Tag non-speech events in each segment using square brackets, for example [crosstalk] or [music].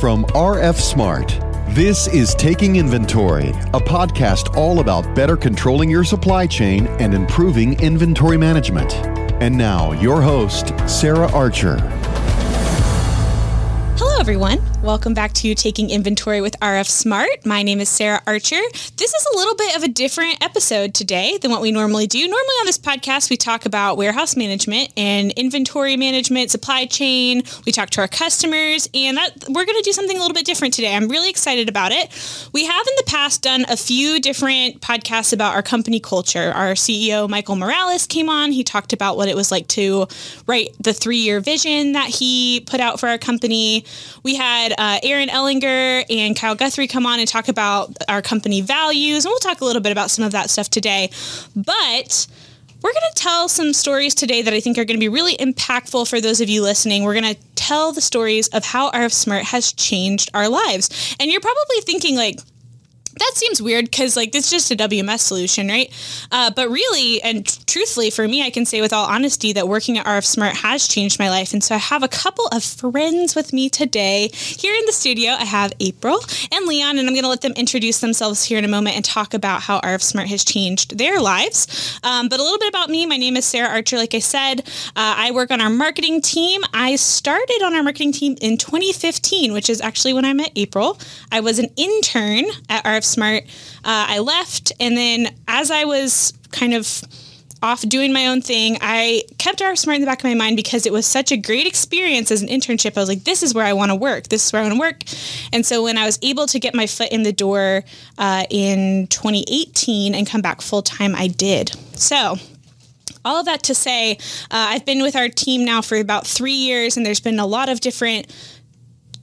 from RF Smart. This is Taking Inventory, a podcast all about better controlling your supply chain and improving inventory management. And now, your host, Sarah Archer. Hello, everyone. Welcome back to Taking Inventory with RF Smart. My name is Sarah Archer. This is a little bit of a different episode today than what we normally do. Normally on this podcast, we talk about warehouse management and inventory management, supply chain. We talk to our customers, and that, we're going to do something a little bit different today. I'm really excited about it. We have in the past done a few different podcasts about our company culture. Our CEO, Michael Morales, came on. He talked about what it was like to write the three year vision that he put out for our company. We had had uh, Aaron Ellinger and Kyle Guthrie come on and talk about our company values, and we'll talk a little bit about some of that stuff today. But we're going to tell some stories today that I think are going to be really impactful for those of you listening. We're going to tell the stories of how RF Smart has changed our lives. And you're probably thinking, like, that seems weird because like it's just a WMS solution, right? Uh, but really and truthfully, for me, I can say with all honesty that working at RF Smart has changed my life. And so I have a couple of friends with me today here in the studio. I have April and Leon, and I'm going to let them introduce themselves here in a moment and talk about how RF Smart has changed their lives. Um, but a little bit about me. My name is Sarah Archer. Like I said, uh, I work on our marketing team. I started on our marketing team in 2015, which is actually when I met April. I was an intern at RF Smart. Uh, I left, and then as I was kind of off doing my own thing, I kept RF Smart in the back of my mind because it was such a great experience as an internship. I was like, this is where I want to work. This is where I want to work. And so when I was able to get my foot in the door uh, in 2018 and come back full time, I did. So all of that to say, uh, I've been with our team now for about three years, and there's been a lot of different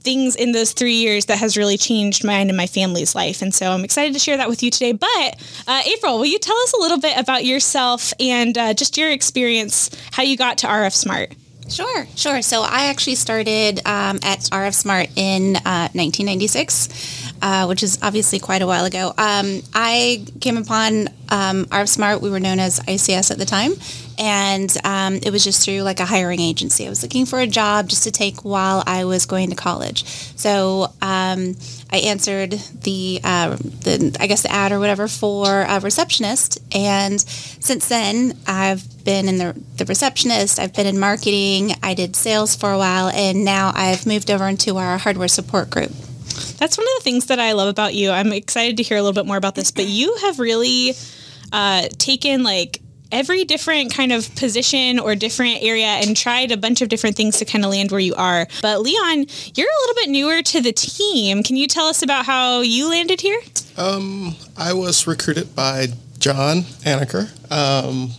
things in those three years that has really changed mine and my family's life. And so I'm excited to share that with you today. But uh, April, will you tell us a little bit about yourself and uh, just your experience, how you got to RF Smart? Sure, sure. So I actually started um, at RF Smart in uh, 1996. Uh, which is obviously quite a while ago. Um, I came upon um, RF Smart. We were known as ICS at the time, and um, it was just through like a hiring agency. I was looking for a job just to take while I was going to college. So um, I answered the, uh, the, I guess the ad or whatever for a receptionist, and since then I've been in the, the receptionist. I've been in marketing. I did sales for a while, and now I've moved over into our hardware support group. That's one of the things that I love about you. I'm excited to hear a little bit more about this, but you have really uh, taken like every different kind of position or different area and tried a bunch of different things to kind of land where you are. But Leon, you're a little bit newer to the team. Can you tell us about how you landed here? Um, I was recruited by John Aneker. Um,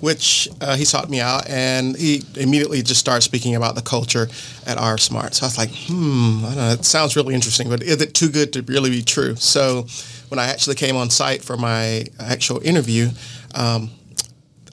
which uh, he sought me out and he immediately just started speaking about the culture at RF Smart. So I was like, hmm, I know, it sounds really interesting, but is it too good to really be true? So when I actually came on site for my actual interview, um,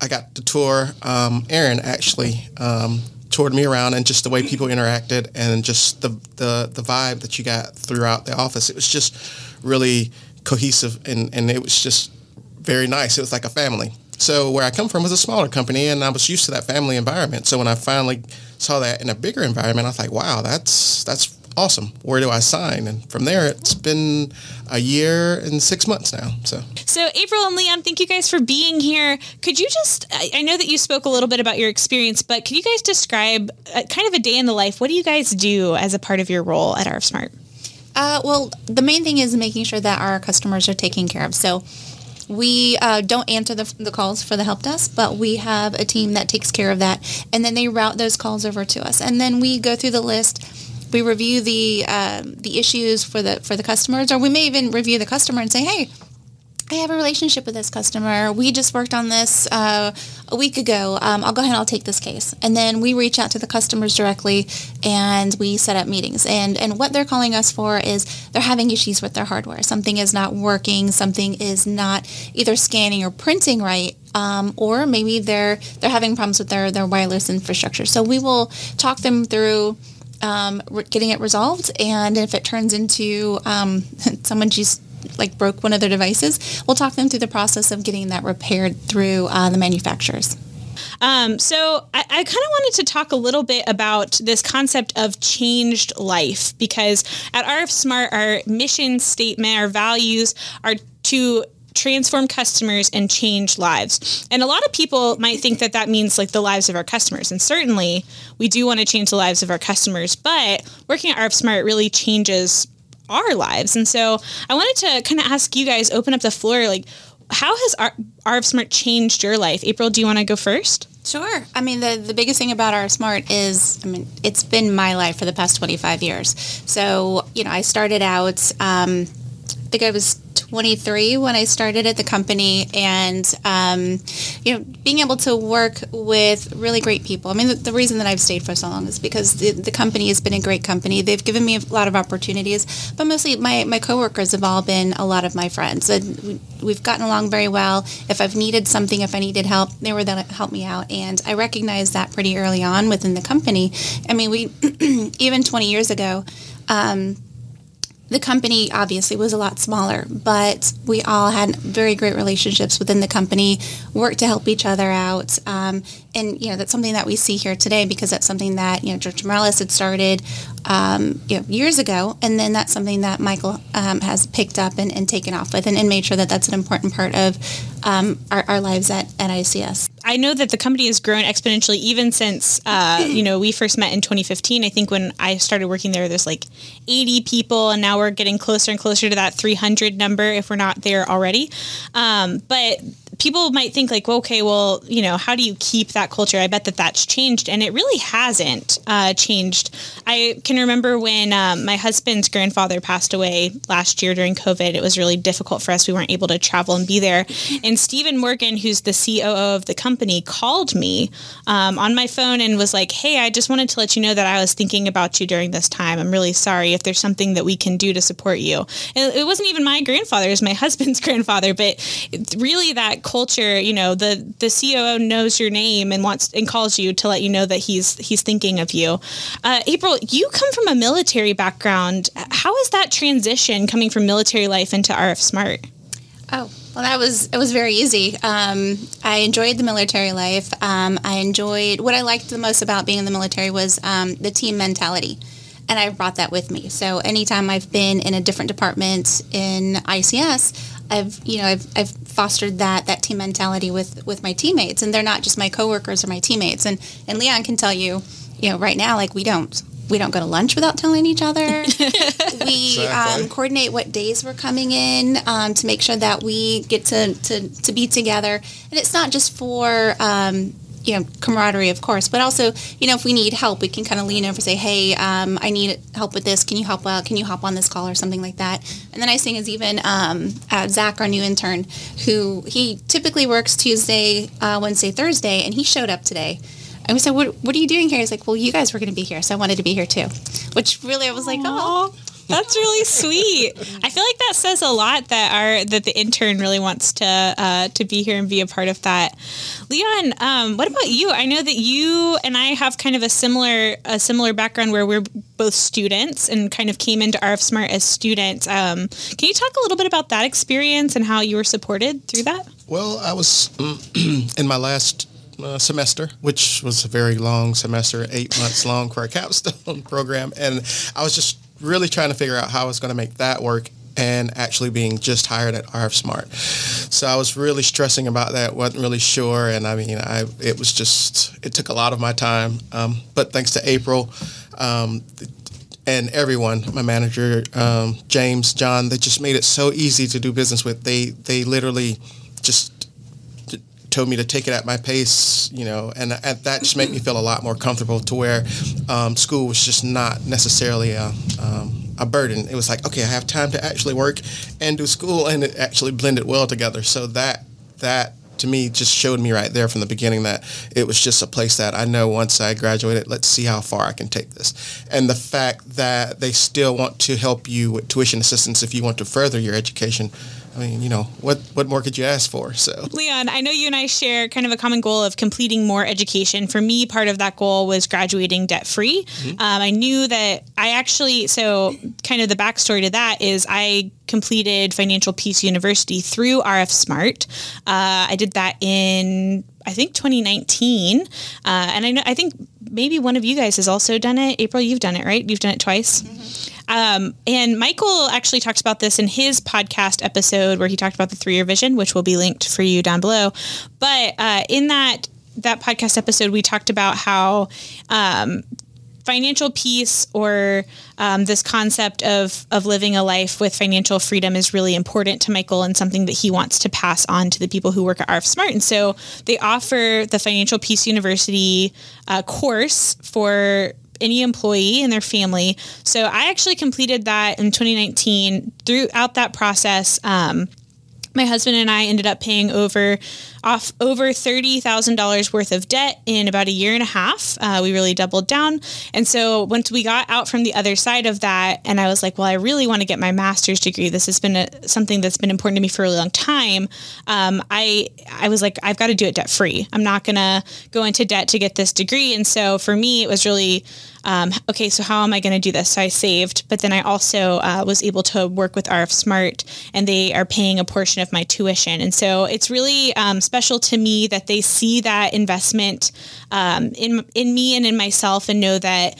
I got to tour. Um, Aaron actually um, toured me around, and just the way people interacted, and just the, the the vibe that you got throughout the office. It was just really cohesive, and and it was just very nice. It was like a family. So where I come from was a smaller company, and I was used to that family environment. So when I finally saw that in a bigger environment, I was like, wow, that's that's awesome. Where do I sign? And from there, it's been a year and six months now. So, so April and Leon, thank you guys for being here. Could you just, I know that you spoke a little bit about your experience, but could you guys describe a, uh, kind of a day in the life? What do you guys do as a part of your role at RF Smart? Uh, well, the main thing is making sure that our customers are taken care of. So we uh, don't answer the, the calls for the help desk, but we have a team that takes care of that, and then they route those calls over to us, and then we go through the list. We review the uh, the issues for the for the customers, or we may even review the customer and say, "Hey, I have a relationship with this customer. We just worked on this uh, a week ago. Um, I'll go ahead and I'll take this case. And then we reach out to the customers directly and we set up meetings. And, and what they're calling us for is they're having issues with their hardware. Something is not working. Something is not either scanning or printing right. Um, or maybe they're they're having problems with their, their wireless infrastructure. So we will talk them through um, getting it resolved. And if it turns into um, [laughs] someone just like broke one of their devices, we'll talk them through the process of getting that repaired through uh, the manufacturers. Um, so I, I kind of wanted to talk a little bit about this concept of changed life because at RF Smart, our mission statement, our values are to transform customers and change lives. And a lot of people might think that that means like the lives of our customers. And certainly we do want to change the lives of our customers, but working at RF Smart really changes our lives. And so I wanted to kind of ask you guys, open up the floor, like, how has RF Smart changed your life? April, do you want to go first? Sure. I mean, the, the biggest thing about RF Smart is, I mean, it's been my life for the past 25 years. So, you know, I started out, um, think I was 23 when I started at the company, and um, you know, being able to work with really great people. I mean, the, the, reason that I've stayed for so long is because the, the company has been a great company. They've given me a lot of opportunities, but mostly my my coworkers have all been a lot of my friends, and we, have gotten along very well. If I've needed something, if I needed help, they were there to help me out, and I recognized that pretty early on within the company. I mean, we [clears throat] even 20 years ago. Um, the company obviously was a lot smaller, but we all had very great relationships within the company, worked to help each other out. Um, and, you know, that's something that we see here today because that's something that, you know, George Morales had started, um, you know, years ago. And then that's something that Michael um, has picked up and, and, taken off with and, and, made sure that that's an important part of um, our, our, lives at, at ICS. I know that the company has grown exponentially even since, uh, you know, we first met in 2015. I think when I started working there, there's like 80 people, and now we're getting closer and closer to that 300 number if we're not there already. Um, but people might think like, well, okay, well, you know, how do you keep that culture? I bet that that's changed, and it really hasn't uh, changed. I can remember when um, my husband's grandfather passed away last year during COVID. It was really difficult for us. We weren't able to travel and be there. And Stephen Morgan, who's the COO of the company, called me um, on my phone and was like, "Hey, I just wanted to let you know that I was thinking about you during this time. I'm really sorry if there's something that we can do to support you." And it wasn't even my grandfather; it was my [laughs] husband's grandfather. But really, that culture, you know, the the COO knows your name and wants and calls you to let you know that he's he's thinking of you. Uh, April, you come from a military background. How is that transition coming from military life into RF Smart? Oh, well, that was it was very easy. Um, I enjoyed the military life. Um, I enjoyed what I liked the most about being in the military was um, the team mentality, and I've brought that with me. So anytime I've been in a different department in ICS, I've you know I've, I've fostered that that team mentality with with my teammates, and they're not just my coworkers or my teammates. And and Leon can tell you, you know, right now like we don't we don't go to lunch without telling each other. [laughs] we exactly. um, coordinate what days we're coming in um, to make sure that we get to, to, to be together. And it's not just for um, you know camaraderie of course but also you know if we need help we can kind of lean over and say hey um, i need help with this. Can you help out can you hop on this call or something like that? And the nice thing is even um, uh, zach our new intern who he typically works tuesday uh, wednesday thursday and he showed up today. And we said what, what are you doing here? He's like well you guys were going to be here so i wanted to be here too which really i was like oh that's really sweet. I feel like that says a lot that our that the intern really wants to uh, to be here and be a part of that. Leon, um, what about you? I know that you and I have kind of a similar a similar background where we're both students and kind of came into RF Smart as students. Um, can you talk a little bit about that experience and how you were supported through that? Well, I was [clears throat] in my last uh, semester, which was a very long semester, eight months long for a capstone [laughs] program, and I was just really trying to figure out how I was going to make that work and actually being just hired at RF Smart. So I was really stressing about that, wasn't really sure, and I mean, I it was just it took a lot of my time. Um, but thanks to April um, and everyone, my manager um, James, John, they just made it so easy to do business with. They they literally just told me to take it at my pace, you know, and, that just made me feel a lot more comfortable to where um, school was just not necessarily a, um, a burden. It was like, okay, I have time to actually work and do school, and it actually blended well together. So that that to me just showed me right there from the beginning that it was just a place that I know once I graduated, let's see how far I can take this. And the fact that they still want to help you with tuition assistance if you want to further your education I mean, you know, what what more could you ask for? So, Leon, I know you and I share kind of a common goal of completing more education. For me, part of that goal was graduating debt free. Mm-hmm. Um, I knew that I actually, so kind of the backstory to that is I completed Financial Peace University through RF Smart. Uh, I did that in I think 2019, uh, and I know I think maybe one of you guys has also done it. April, you've done it, right? You've done it twice. Mm-hmm. Um, and Michael actually talks about this in his podcast episode where he talked about the three year vision, which will be linked for you down below. But uh, in that that podcast episode, we talked about how um, financial peace or um, this concept of of living a life with financial freedom is really important to Michael and something that he wants to pass on to the people who work at RF Smart. And so they offer the Financial Peace University uh, course for any employee and their family. So I actually completed that in 2019. Throughout that process. Um, my husband and I ended up paying over off over thirty thousand dollars worth of debt in about a year and a half. Uh, we really doubled down, and so once we got out from the other side of that, and I was like, well, I really want to get my master's degree. This has been a, something that's been important to me for a really long time. Um, I I was like, I've got to do it debt free. I'm not gonna go into debt to get this degree, and so for me, it was really um, okay, so how am I going to do this? So I saved, but then I also uh, was able to work with RF Smart, and they are paying a portion of my tuition. And so it's really um, special to me that they see that investment um, in in me and in myself, and know that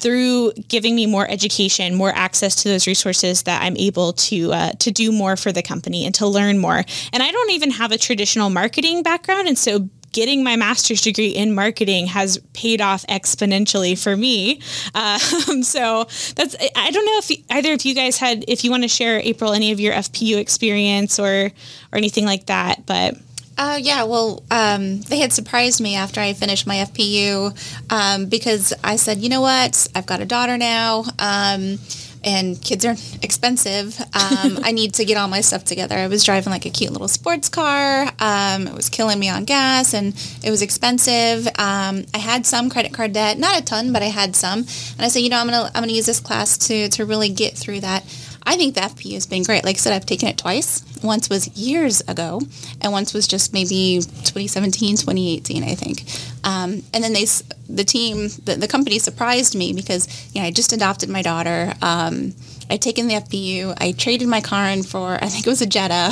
through giving me more education, more access to those resources, that I'm able to uh, to do more for the company and to learn more. And I don't even have a traditional marketing background, and so getting my master's degree in marketing has paid off exponentially for me. Uh, [laughs] so that's I don't know if either of you guys had if you want to share April any of your FPU experience or or anything like that, but. Uh, yeah, well, um, they had surprised me after I finished my FPU um, because I said, you know what, I've got a daughter now. Um, and kids are expensive. Um, [laughs] I need to get all my stuff together. I was driving like a cute little sports car. Um, it was killing me on gas and it was expensive. Um, I had some credit card debt, not a ton, but I had some. And I said, you know, I'm gonna I'm gonna use this class to to really get through that. I think the FPU has been great. Like I said, I've taken it twice. Once was years ago, and once was just maybe 2017, 2018, I think. Um, and then they, the team, the, the company surprised me because you know I just adopted my daughter. Um, I'd taken the FPU. I traded my car in for I think it was a Jetta.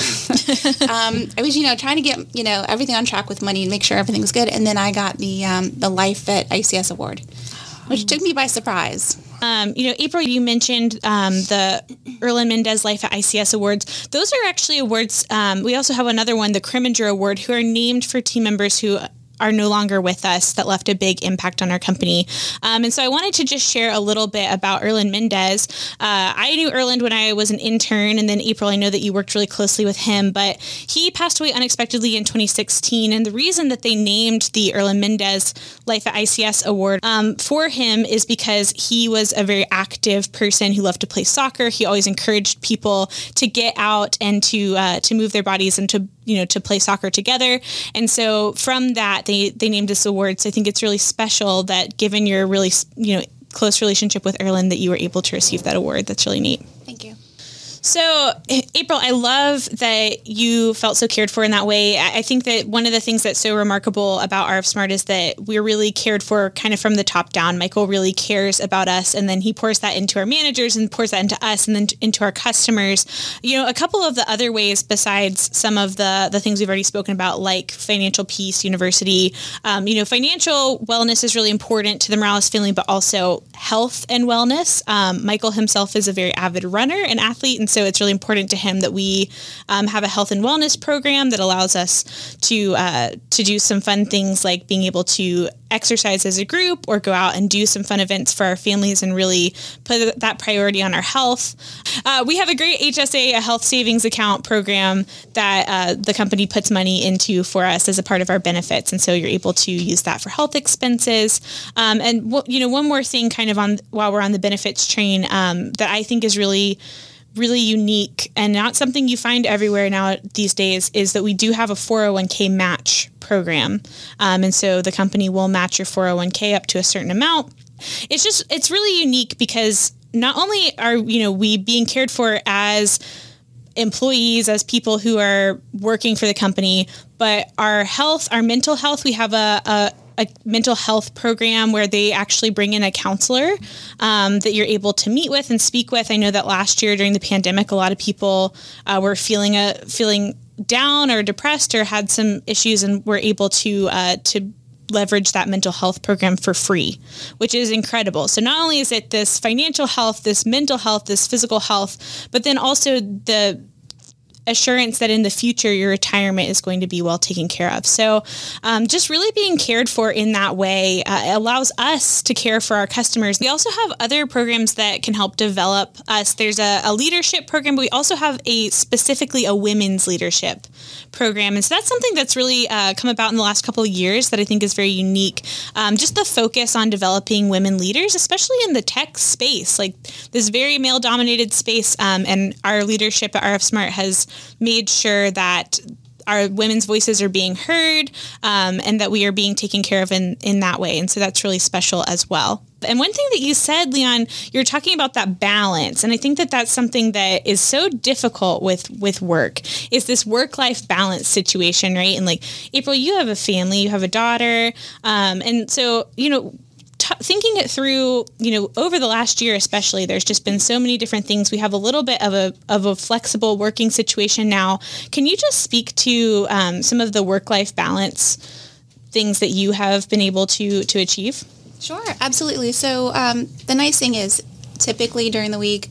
[laughs] um, I was you know trying to get you know everything on track with money and make sure everything was good. And then I got the um, the Life at ICS award, which took me by surprise. Um, you know, April, you mentioned um, the Erlen Mendez Life at ICS Awards. Those are actually awards. Um, we also have another one, the Kriminger Award, who are named for team members who are no longer with us that left a big impact on our company. Um, and so I wanted to just share a little bit about Erland Mendez. Uh, I knew Erland when I was an intern, and then April, I know that you worked really closely with him, but he passed away unexpectedly in 2016. And the reason that they named the Erland Mendez Life at ICS Award um, for him is because he was a very active person who loved to play soccer. He always encouraged people to get out and to uh, to move their bodies and to you know to play soccer together. And so from that, they they named this award. So I think it's really special that given your really you know close relationship with Erlen that you were able to receive that award. That's really neat. Thank you. So, April, I love that you felt so cared for in that way. I think that one of the things that's so remarkable about RF Smart is that we're really cared for kind of from the top down. Michael really cares about us, and then he pours that into our managers and pours that into us and then into our customers. You know, a couple of the other ways besides some of the, the things we've already spoken about, like Financial Peace University, um, you know, financial wellness is really important to the Morales family, but also health and wellness. Um, Michael himself is a very avid runner and athlete, and so it's really important to him that we um, have a health and wellness program that allows us to uh, to do some fun things like being able to exercise as a group or go out and do some fun events for our families and really put that priority on our health. Uh, we have a great HSA, a health savings account program that uh, the company puts money into for us as a part of our benefits, and so you're able to use that for health expenses. Um, and you know, one more thing, kind of on while we're on the benefits train, um, that I think is really really unique and not something you find everywhere now these days is that we do have a 401k match program. Um, and so the company will match your 401k up to a certain amount. It's just, it's really unique because not only are, you know, we being cared for as employees, as people who are working for the company, but our health, our mental health, we have a, a a mental health program where they actually bring in a counselor um, that you're able to meet with and speak with. I know that last year during the pandemic, a lot of people uh, were feeling a feeling down or depressed or had some issues and were able to uh, to leverage that mental health program for free, which is incredible. So not only is it this financial health, this mental health, this physical health, but then also the assurance that in the future your retirement is going to be well taken care of. So, um, just really being cared for in that way uh, allows us to care for our customers. We also have other programs that can help develop us. There's a, a leadership program, but we also have a specifically a women's leadership program, and so that's something that's really uh, come about in the last couple of years that I think is very unique. Um, just the focus on developing women leaders, especially in the tech space, like this very male-dominated space, um, and our leadership at RF Smart has made sure that our women's voices are being heard um, and that we are being taken care of in, in that way. And so that's really special as well. And one thing that you said, Leon, you're talking about that balance. And I think that that's something that is so difficult with, with work is this work-life balance situation, right? And like, April, you have a family, you have a daughter. Um, and so, you know, thinking it through, you know, over the last year especially, there's just been so many different things. We have a little bit of a of a flexible working situation now. Can you just speak to um, some of the work life balance things that you have been able to to achieve? Sure, absolutely. So um, the nice thing is, typically during the week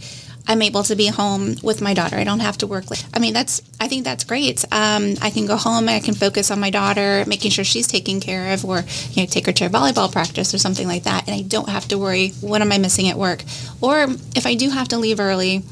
I'm able to be home with my daughter. I don't have to work. Late. I mean, that's I think that's great. Um, I can go home. I can focus on my daughter, making sure she's taken care of, or you know, take her to volleyball practice or something like that. And I don't have to worry what am I missing at work, or if I do have to leave early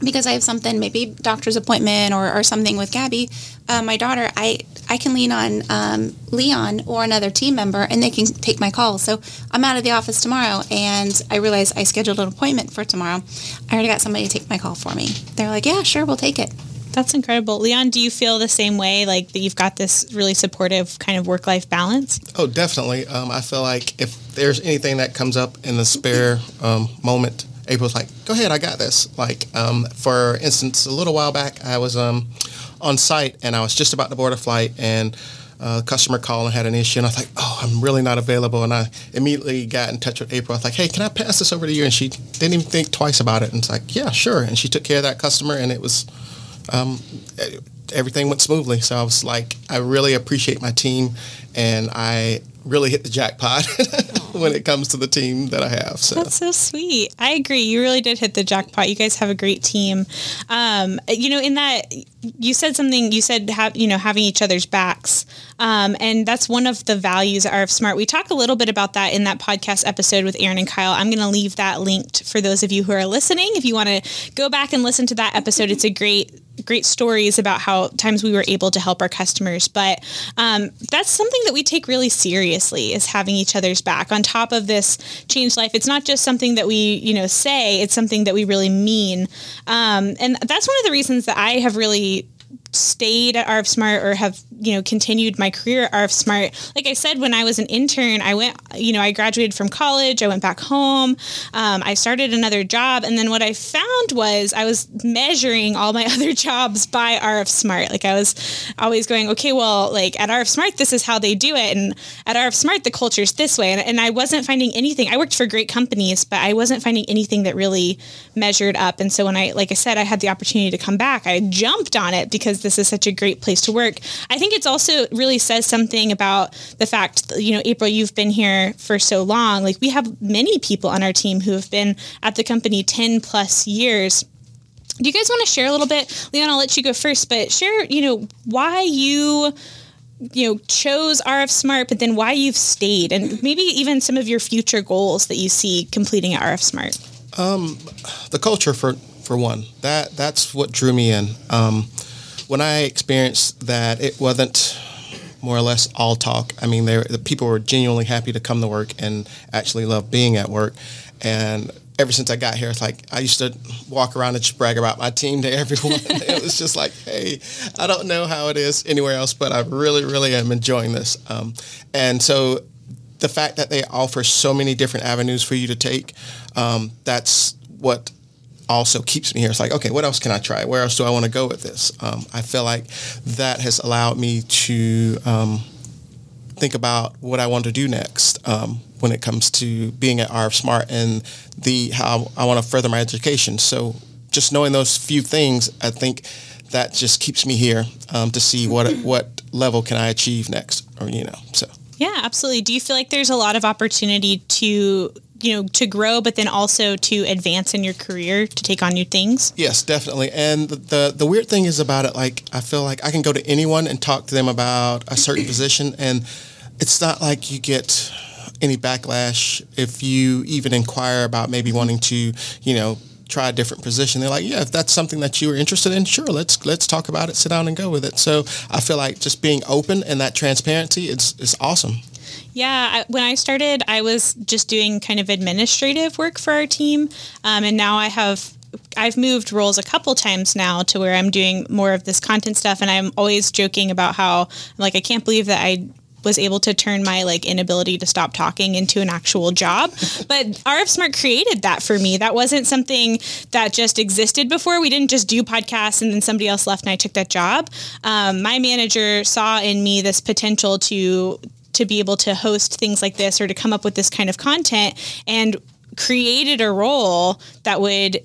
because I have something, maybe doctor's appointment or, or something with Gabby, uh, my daughter, I I can lean on um, Leon or another team member, and they can take my call. So I'm out of the office tomorrow, and I realize I scheduled an appointment for tomorrow. I already got somebody to take my call for me. They're like, "Yeah, sure, we'll take it." That's incredible. Leon, do you feel the same way, like that you've got this really supportive kind of work life balance? Oh, definitely. Um, I feel like if there's anything that comes up in the spare um, moment, April's like, go ahead, I got this. Like, um, for instance, a little while back, I was um, on site and I was just about to board a flight and a customer called and had an issue and I was like, oh, I'm really not available. And I immediately got in touch with April. I was like, hey, can I pass this over to you? And she didn't even think twice about it. And it's like, yeah, sure. And she took care of that customer and it was, um, everything went smoothly. So I was like, I really appreciate my team and I really hit the jackpot [laughs] when it comes to the team that I have. So that's so sweet. I agree. You really did hit the jackpot. You guys have a great team. Um, you know, in that you said something. You said have you know having each other's backs, um, and that's one of the values of Smart. We talk a little bit about that in that podcast episode with Aaron and Kyle. I'm going to leave that linked for those of you who are listening. If you want to go back and listen to that episode, it's a great great stories about how times we were able to help our customers. But um, that's something that we take really seriously is having each other's back. On top of this change life, it's not just something that we you know say; it's something that we really mean. Um, and that's one of the reasons that I have really stayed at RF Smart or have you know continued my career at RF Smart. Like I said, when I was an intern, I went you know I graduated from college. I went back home. Um, I started another job, and then what I found was I was measuring all my [laughs] other jobs by RF Smart. Like I was always going, okay, well, like at RF Smart, this is how they do it, and at RF Smart, the culture's this way. And, and I wasn't finding anything. I worked for great companies, but I wasn't finding anything that really measured up. And so when I, like I said, I had the opportunity to come back, I jumped on it because this is such a great place to work. I think it's also really says something about the fact, that, you know, April, you've been here for so long. Like we have many people on our team who have been at the company 10 plus years. Do you guys want to share a little bit? Leon, I'll let you go first, but share, you know, why you you know chose RF Smart, but then why you've stayed, and maybe even some of your future goals that you see completing at RF Smart. Um, the culture for for one that that's what drew me in. Um, when I experienced that it wasn't more or less all talk. I mean, the people were genuinely happy to come to work and actually love being at work. And ever since I got here, it's like I used to walk around and just brag about my team to [laughs] everyone. it was just like, hey, I don't know how it is anywhere else, but I really, really am enjoying this. Um, and so the fact that they offer so many different avenues for you to take, um, that's what also keeps me here. It's like, okay, what else can I try? Where else do I want to go with this? Um, I feel like that has allowed me to um, think about what I want to do next um, when it comes to being at RF Smart and the how I want to further my education. So just knowing those few things, I think that just keeps me here um, to see what [clears throat] what level can I achieve next, or you know, so. Yeah, absolutely. Do you feel like there's a lot of opportunity to you know to grow but then also to advance in your career to take on new things? Yes definitely. And the, the, the weird thing is about it like i feel like i can go to anyone and talk to them about a certain [clears throat] position and it's not like you get any backlash if you even inquire about maybe mm-hmm. wanting to you know try a different position. They're like yeah if that's something that you are interested in sure let's let's talk about it sit down and go with it. So i feel like just being open and that transparency is is awesome yeah, when I started, I was just doing kind of administrative work for our team, um, and now I have I've moved roles a couple times now to where I'm doing more of this content stuff, and I'm always joking about how like I can't believe that I was able to turn my like inability to stop talking into an actual job. [laughs] but RF Smart created that for me. That wasn't something that just existed before. We didn't just do podcasts and then somebody else left and I took that job. Um, my manager saw in me this potential to to be able to host things like this or to come up with this kind of content and created a role that would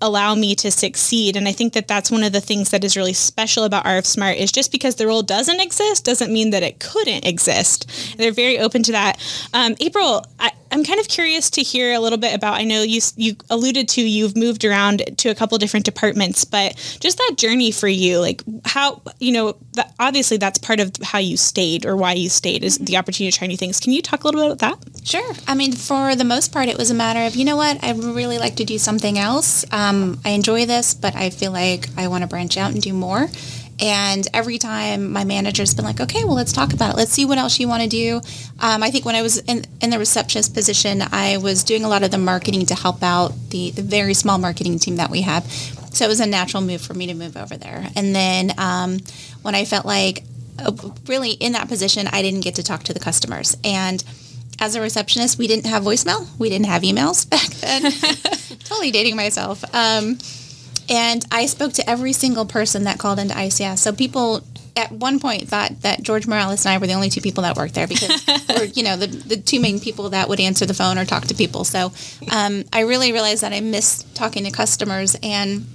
allow me to succeed. And i think that that's one of the things that is really special about rf smart is just because the role doesn't exist doesn't mean that it couldn't exist. They're very open to that. Um, april I, I'm kind of curious to hear a little bit about. I know you you alluded to you've moved around to a couple different departments, but just that journey for you, like how you know, that, obviously that's part of how you stayed or why you stayed is the opportunity to try new things. Can you talk a little bit about that? Sure. I mean, for the most part, it was a matter of you know what I really like to do something else. Um, I enjoy this, but I feel like I want to branch out and do more. And every time my manager's been like, okay, well, let's talk about it. Let's see what else you want to do. Um, I think when I was in, in the receptionist position, I was doing a lot of the marketing to help out the, the very small marketing team that we have. So it was a natural move for me to move over there. And then um, when I felt like uh, really in that position, I didn't get to talk to the customers. And as a receptionist, we didn't have voicemail. We didn't have emails [laughs] back then. [laughs] totally dating myself. Um, and I spoke to every single person that called into ICS. So people at one point thought that George Morales and I were the only two people that worked there because [laughs] we're, you know, the, the two main people that would answer the phone or talk to people. So um, I really realized that I miss talking to customers and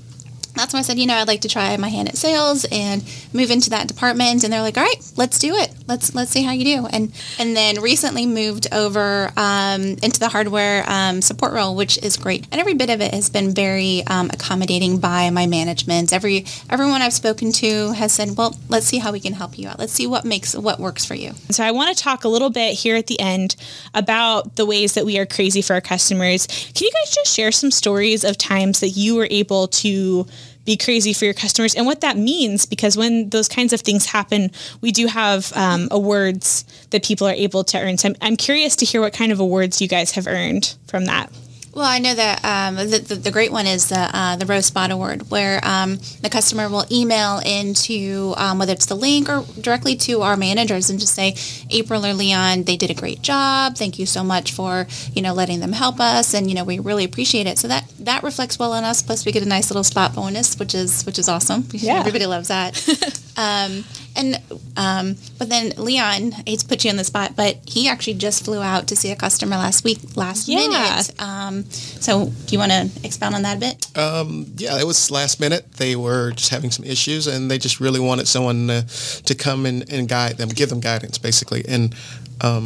that's when I said, you know, I'd like to try my hand at sales and move into that department. And they're like, all right, let's do it. Let's let's see how you do. And and then recently moved over um, into the hardware um, support role, which is great. And every bit of it has been very um, accommodating by my management. Every everyone I've spoken to has said, well, let's see how we can help you out. Let's see what makes what works for you. So I want to talk a little bit here at the end about the ways that we are crazy for our customers. Can you guys just share some stories of times that you were able to be crazy for your customers and what that means because when those kinds of things happen we do have um, awards that people are able to earn so I'm, I'm curious to hear what kind of awards you guys have earned from that well, I know that um, the, the, the, great one is the, uh, the Rose Spot Award, where um, the customer will email into um, whether it's the link or directly to our managers and just say, April or Leon, they did a great job. Thank you so much for you know letting them help us, and you know we really appreciate it. So that that reflects well on us. Plus, we get a nice little spot bonus, which is which is awesome. [laughs] Yeah. everybody loves that. [laughs] Um, and um, but then Leon, I hate to put you on the spot, but he actually just flew out to see a customer last week, last yeah. minute. Um, so do you want to expound on that a bit? Um, yeah, it was last minute. They were just having some issues, and they just really wanted someone to, to come and, and guide them, give them guidance, basically. And um,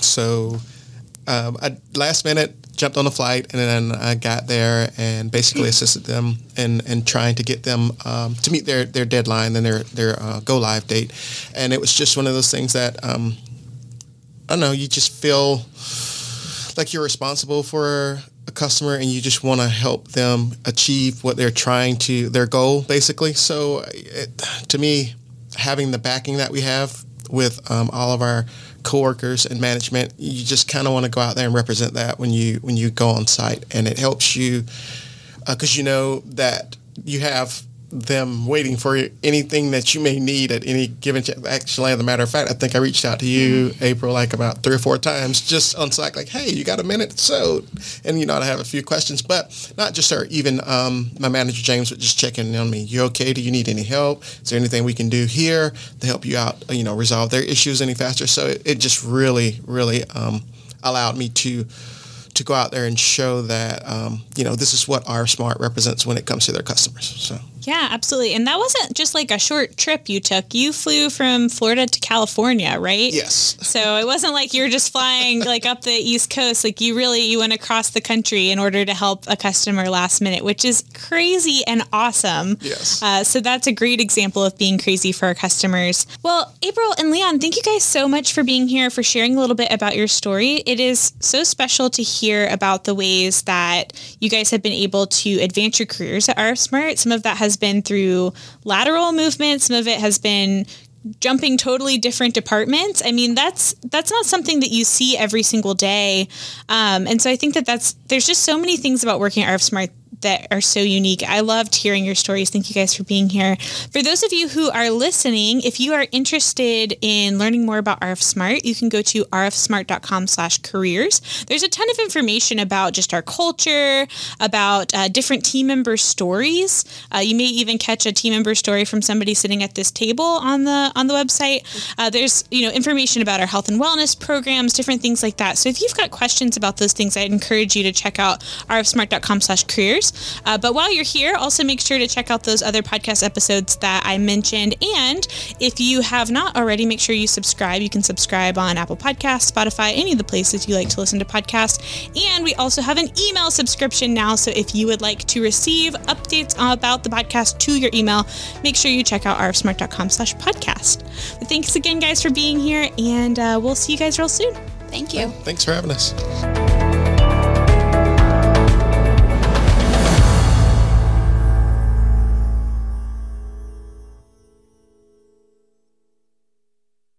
so um, I, last minute, jumped on a flight and then I got there and basically assisted them in, in trying to get them um, to meet their, their deadline and their, their uh, go live date. And it was just one of those things that, um, I don't know, you just feel like you're responsible for a customer and you just want to help them achieve what they're trying to, their goal basically. So it, to me, having the backing that we have with um, all of our coworkers and management, you just kind of want to go out there and represent that when you when you go on site, and it helps you because uh, you know that you have them waiting for anything that you may need at any given ch- actually as a matter of fact i think i reached out to you april like about three or four times just on slack like hey you got a minute? So and you know i have a few questions but not just her even um, my manager james would just check in on me. You okay? Do you need any help? Is there anything we can do here to help you out you know resolve their issues any faster? So it, it just really really um, allowed me to to go out there and show that um, you know this is what our Smart represents when it comes to their customers so Yeah, absolutely. And that wasn't just like a short trip you took. You flew from Florida to California, right? Yes. So it wasn't like you were just flying like up the East Coast. Like you really you went across the country in order to help a customer last minute, which is crazy and awesome. Yes. Uh, so that's a great example of being crazy for our customers. Well, April and Leon, thank you guys so much for being here, for sharing a little bit about your story. It is so special to hear about the ways that you guys have been able to advance your careers at RF Smart. Some of that has been through lateral movement. Some of it has been jumping totally different departments i mean that's that's not something that you see every single day um, and so i think that that's there's just so many things about working at rf smart that are so unique. I loved hearing your stories. Thank you guys for being here. For those of you who are listening, if you are interested in learning more about RF Smart, you can go to rfsmart.com slash careers. There's a ton of information about just our culture, about uh, different team member stories. Uh, you may even catch a team member story from somebody sitting at this table on the on the website. Uh, there's you know information about our health and wellness programs, different things like that. So if you've got questions about those things, I'd encourage you to check out rfsmart.com slash careers. Uh, but while you're here, also make sure to check out those other podcast episodes that I mentioned. And if you have not already, make sure you subscribe. You can subscribe on Apple Podcasts, Spotify, any of the places you like to listen to podcasts. And we also have an email subscription now. So if you would like to receive updates about the podcast to your email, make sure you check out rfsmart.com slash podcast. But thanks again, guys, for being here. And uh, we'll see you guys real soon. Thank you. Thanks for having us.